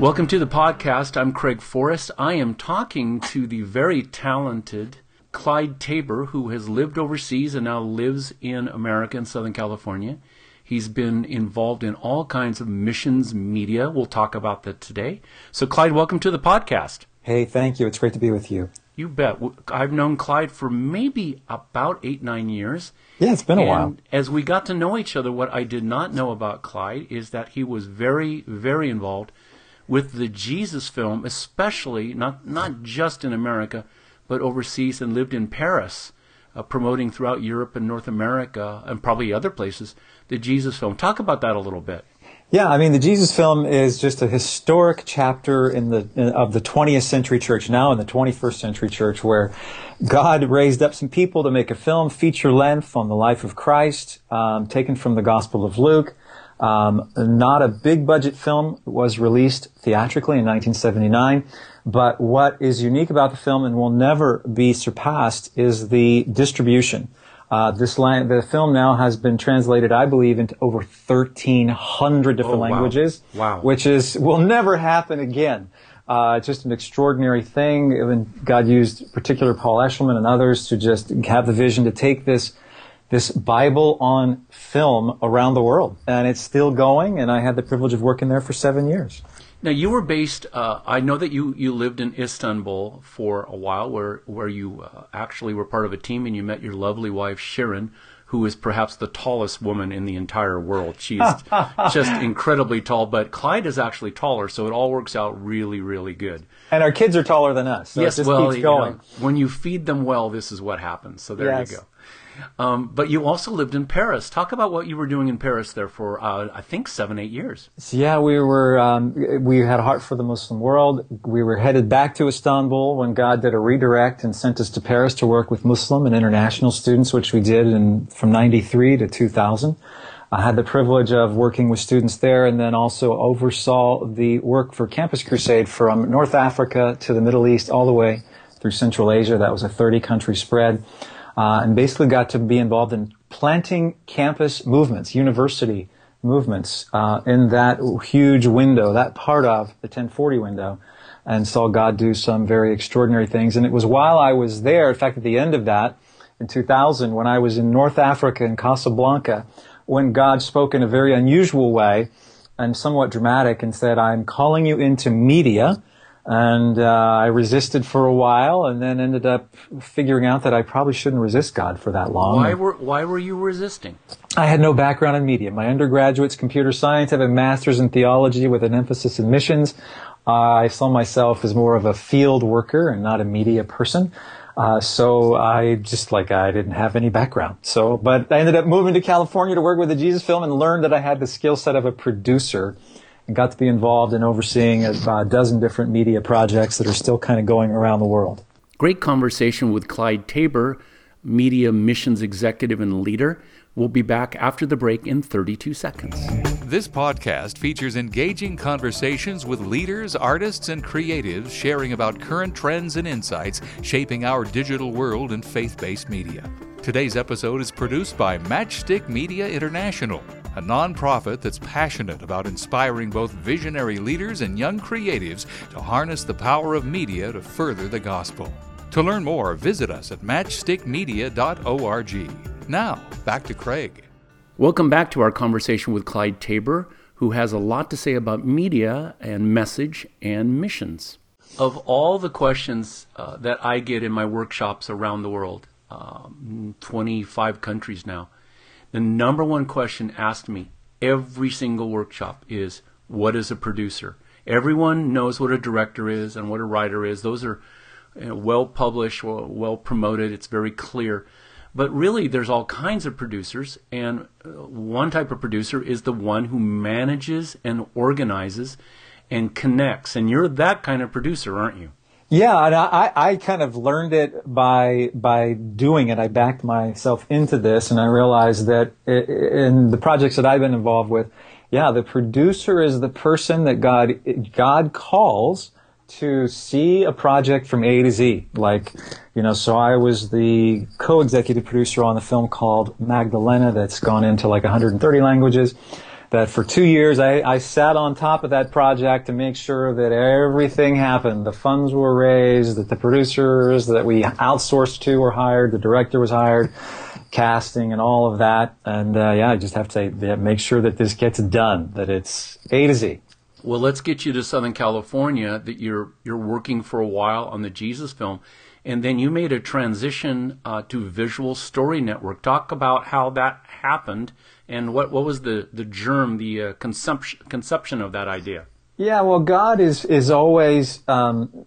Welcome to the podcast. I'm Craig Forrest. I am talking to the very talented Clyde Taber, who has lived overseas and now lives in America in Southern California. He's been involved in all kinds of missions media. We'll talk about that today. So, Clyde, welcome to the podcast. Hey, thank you. It's great to be with you. You bet. I've known Clyde for maybe about eight, nine years. Yeah, it's been a and while. As we got to know each other, what I did not know about Clyde is that he was very, very involved with the Jesus film, especially not not just in America, but overseas, and lived in Paris, uh, promoting throughout Europe and North America and probably other places the Jesus film. Talk about that a little bit. Yeah, I mean, the Jesus film is just a historic chapter in the in, of the 20th century church, now in the 21st century church, where God raised up some people to make a film, feature length on the life of Christ, um, taken from the Gospel of Luke. Um, not a big budget film it was released theatrically in 1979, but what is unique about the film and will never be surpassed is the distribution. Uh, this the film now has been translated, I believe, into over 1,300 different Oh, wow. languages, Wow. which is will never happen again. Uh, just an extraordinary thing. Even God used particular Paul Eshelman and others to just have the vision to take this this Bible on film around the world, and it's still going. And I had the privilege of working there for seven years. Now you were based. Uh, I know that you, you lived in Istanbul for a while, where where you uh, actually were part of a team, and you met your lovely wife Sharon, who is perhaps the tallest woman in the entire world. She's just incredibly tall. But Clyde is actually taller, so it all works out really really good. And our kids are taller than us, so yes, well, keeps you know, when you feed them well, this is what happens. So there Yes. you go. Um, but you also lived in Paris. Talk about what you were doing in Paris there for uh, I think seven eight years. So, yeah, we were um, we had a heart for the Muslim world. We were headed back to Istanbul when God did a redirect and sent us to Paris to work with Muslim and international students, which we did in from '93 to 2000. I had the privilege of working with students there, and then also oversaw the work for Campus Crusade from North Africa to the Middle East, all the way through Central Asia. That was a 30 country spread, uh, and basically got to be involved in planting campus movements, university movements uh, in that huge window, that part of the 1040 window, and saw God do some very extraordinary things. And it was while I was there, in fact, at the end of that, in 2000, when I was in North Africa in Casablanca, when God spoke in a very unusual way and somewhat dramatic and said, I'm calling you into media. And uh, I resisted for a while and then ended up figuring out that I probably shouldn't resist God for that long. Why were why were you resisting? I had no background in media. My undergraduate's computer science. I have a master's in theology with an emphasis in missions. Uh, I saw myself as more of a field worker and not a media person. Uh, so I just like I didn't have any background. So, but I ended up moving to California to work with the Jesus film and learned that I had the skill set of a producer got to be involved in overseeing a, a dozen different media projects that are still kind of going around the world. Great conversation with Clyde Taber, media missions executive and leader. We'll be back after the break in 32 seconds. This podcast features engaging conversations with leaders, artists, and creatives sharing about current trends and insights shaping our digital world and faith based media. Today's episode is produced by Matchstick Media International, a nonprofit that's passionate about inspiring both visionary leaders and young creatives to harness the power of media to further the gospel. To learn more, visit us at matchstickmedia.org. Now, back to Craig. Welcome back to our conversation with Clyde Taber, who has a lot to say about media and message and missions. Of all the questions uh, that I get in my workshops around the world, um, 25 countries now, the number one question asked me every single workshop is what is a producer? Everyone knows what a director is and what a writer is. Those are you know, well published, well, well promoted. It's very clear. But really, there's all kinds of producers, and uh, one type of producer is the one who manages and organizes and connects. And you're that kind of producer, aren't you? Yeah, and I, I kind of learned it by by doing it. I backed myself into this, and I realized that in the projects that I've been involved with, yeah, the producer is the person that God God calls to see a project from A to Z. Like, you know, so I was the co-executive producer on the film called Magdalena that's gone into like 130 languages. That for two years I, I sat on top of that project to make sure that everything happened. The funds were raised, that the producers that we outsourced to were hired, the director was hired, casting and all of that. And uh, yeah, I just have to yeah, make sure that this gets done, that it's A to Z. Well, let's get you to Southern California. That you're you're working for a while on the Jesus film, and then you made a transition uh, to Visual Story Network. Talk about how that happened and what what was the the germ, the uh, conception conception of that idea. Yeah, well, God is is always um,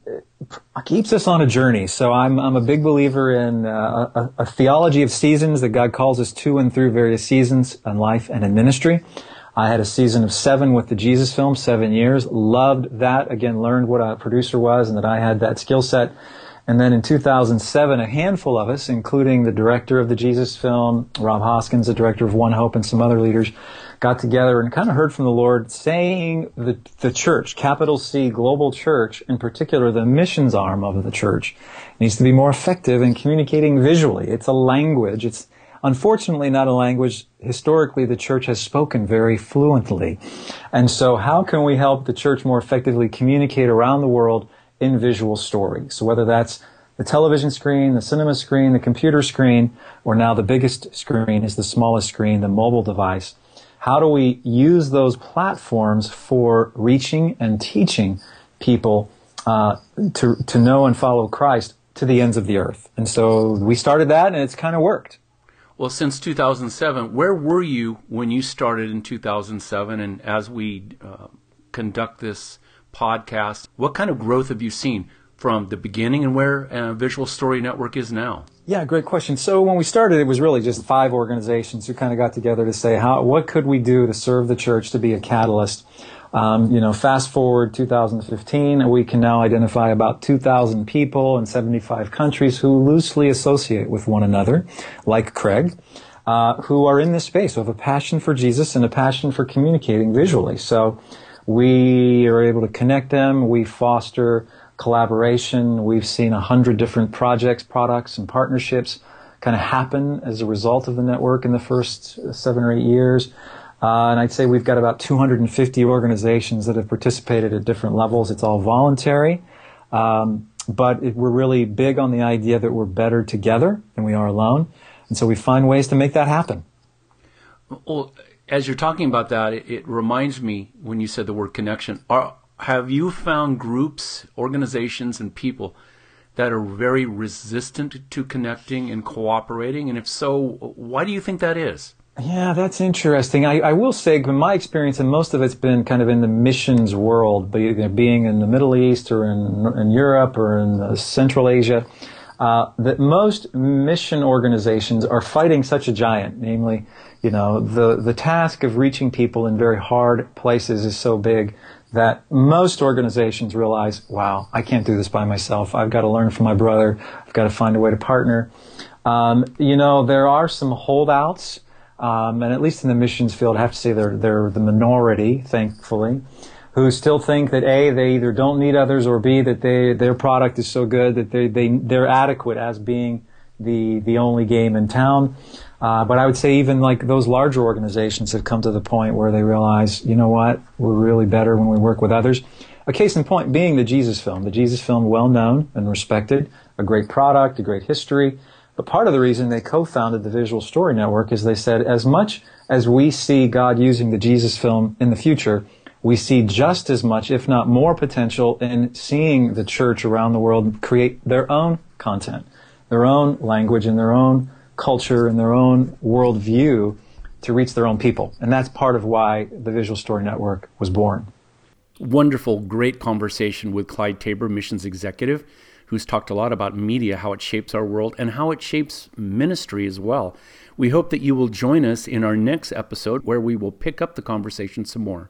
keeps us on a journey. So I'm I'm a big believer in uh, a, a theology of seasons that God calls us to and through various seasons in life and in ministry. I had a season of seven with the Jesus film, seven years. Loved that. Again, learned what a producer was and that I had that skill set. And then in 2007, a handful of us, including the director of the Jesus film, Rob Hoskins, the director of One Hope, and some other leaders, got together and kind of heard from the Lord saying the, the church, capital C, global church, in particular, the missions arm of the church, needs to be more effective in communicating visually. It's a language. It's, unfortunately not a language historically the church has spoken very fluently. And so how can we help the church more effectively communicate around the world in visual story? So whether that's the television screen, the cinema screen, the computer screen, or now the biggest screen is the smallest screen, the mobile device. How do we use those platforms for reaching and teaching people uh, to to know and follow Christ to the ends of the earth? And so we started that, and it's kind of worked. Well, since 2007, where were you when you started in 2007? And as we uh, conduct this podcast, what kind of growth have you seen from the beginning and where uh, Visual Story Network is now? Yeah, great question. So when we started, it was really just five organizations who kind of got together to say, how, what could we do to serve the church to be a catalyst? Um, you know, fast forward 2015, we can now identify about 2,000 people in 75 countries who loosely associate with one another, like Craig, uh, who are in this space, who have a passion for Jesus and a passion for communicating visually. So we are able to connect them. We foster collaboration. We've seen a hundred different projects, products, and partnerships kind of happen as a result of the network in the first seven or eight years. Uh, and I'd say we've got about 250 organizations that have participated at different levels. It's all voluntary. Um, but it, we're really big on the idea that we're better together than we are alone. And so we find ways to make that happen. Well, as you're talking about that, it, it reminds me when you said the word connection. Are, have you found groups, organizations, and people that are very resistant to connecting and cooperating? And if so, why do you think that is? Yeah, that's interesting. I, I will say, in my experience, and most of it's been kind of in the missions world, being in the Middle East or in, in Europe or in uh, Central Asia, uh, that most mission organizations are fighting such a giant. Namely, you know, the, the task of reaching people in very hard places is so big that most organizations realize, wow, I can't do this by myself. I've got to learn from my brother. I've got to find a way to partner. Um, you know, there are some holdouts um, and at least in the missions field, I have to say they're they're the minority, thankfully, who still think that a they either don't need others or b that they their product is so good that they they they're adequate as being the the only game in town. Uh, but I would say even like those larger organizations have come to the point where they realize, you know what, we're really better when we work with others. A case in point being the Jesus film. The Jesus film, well known and respected, a great product, a great history. But part of the reason they co-founded the Visual Story Network is they said as much as we see God using the Jesus film in the future, we see just as much, if not more potential in seeing the church around the world create their own content, their own language and their own culture and their own worldview to reach their own people. And that's part of why the Visual Story Network was born. Wonderful, great conversation with Clyde Taber, missions executive who's talked a lot about media, how it shapes our world, and how it shapes ministry as well. We hope that you will join us in our next episode where we will pick up the conversation some more.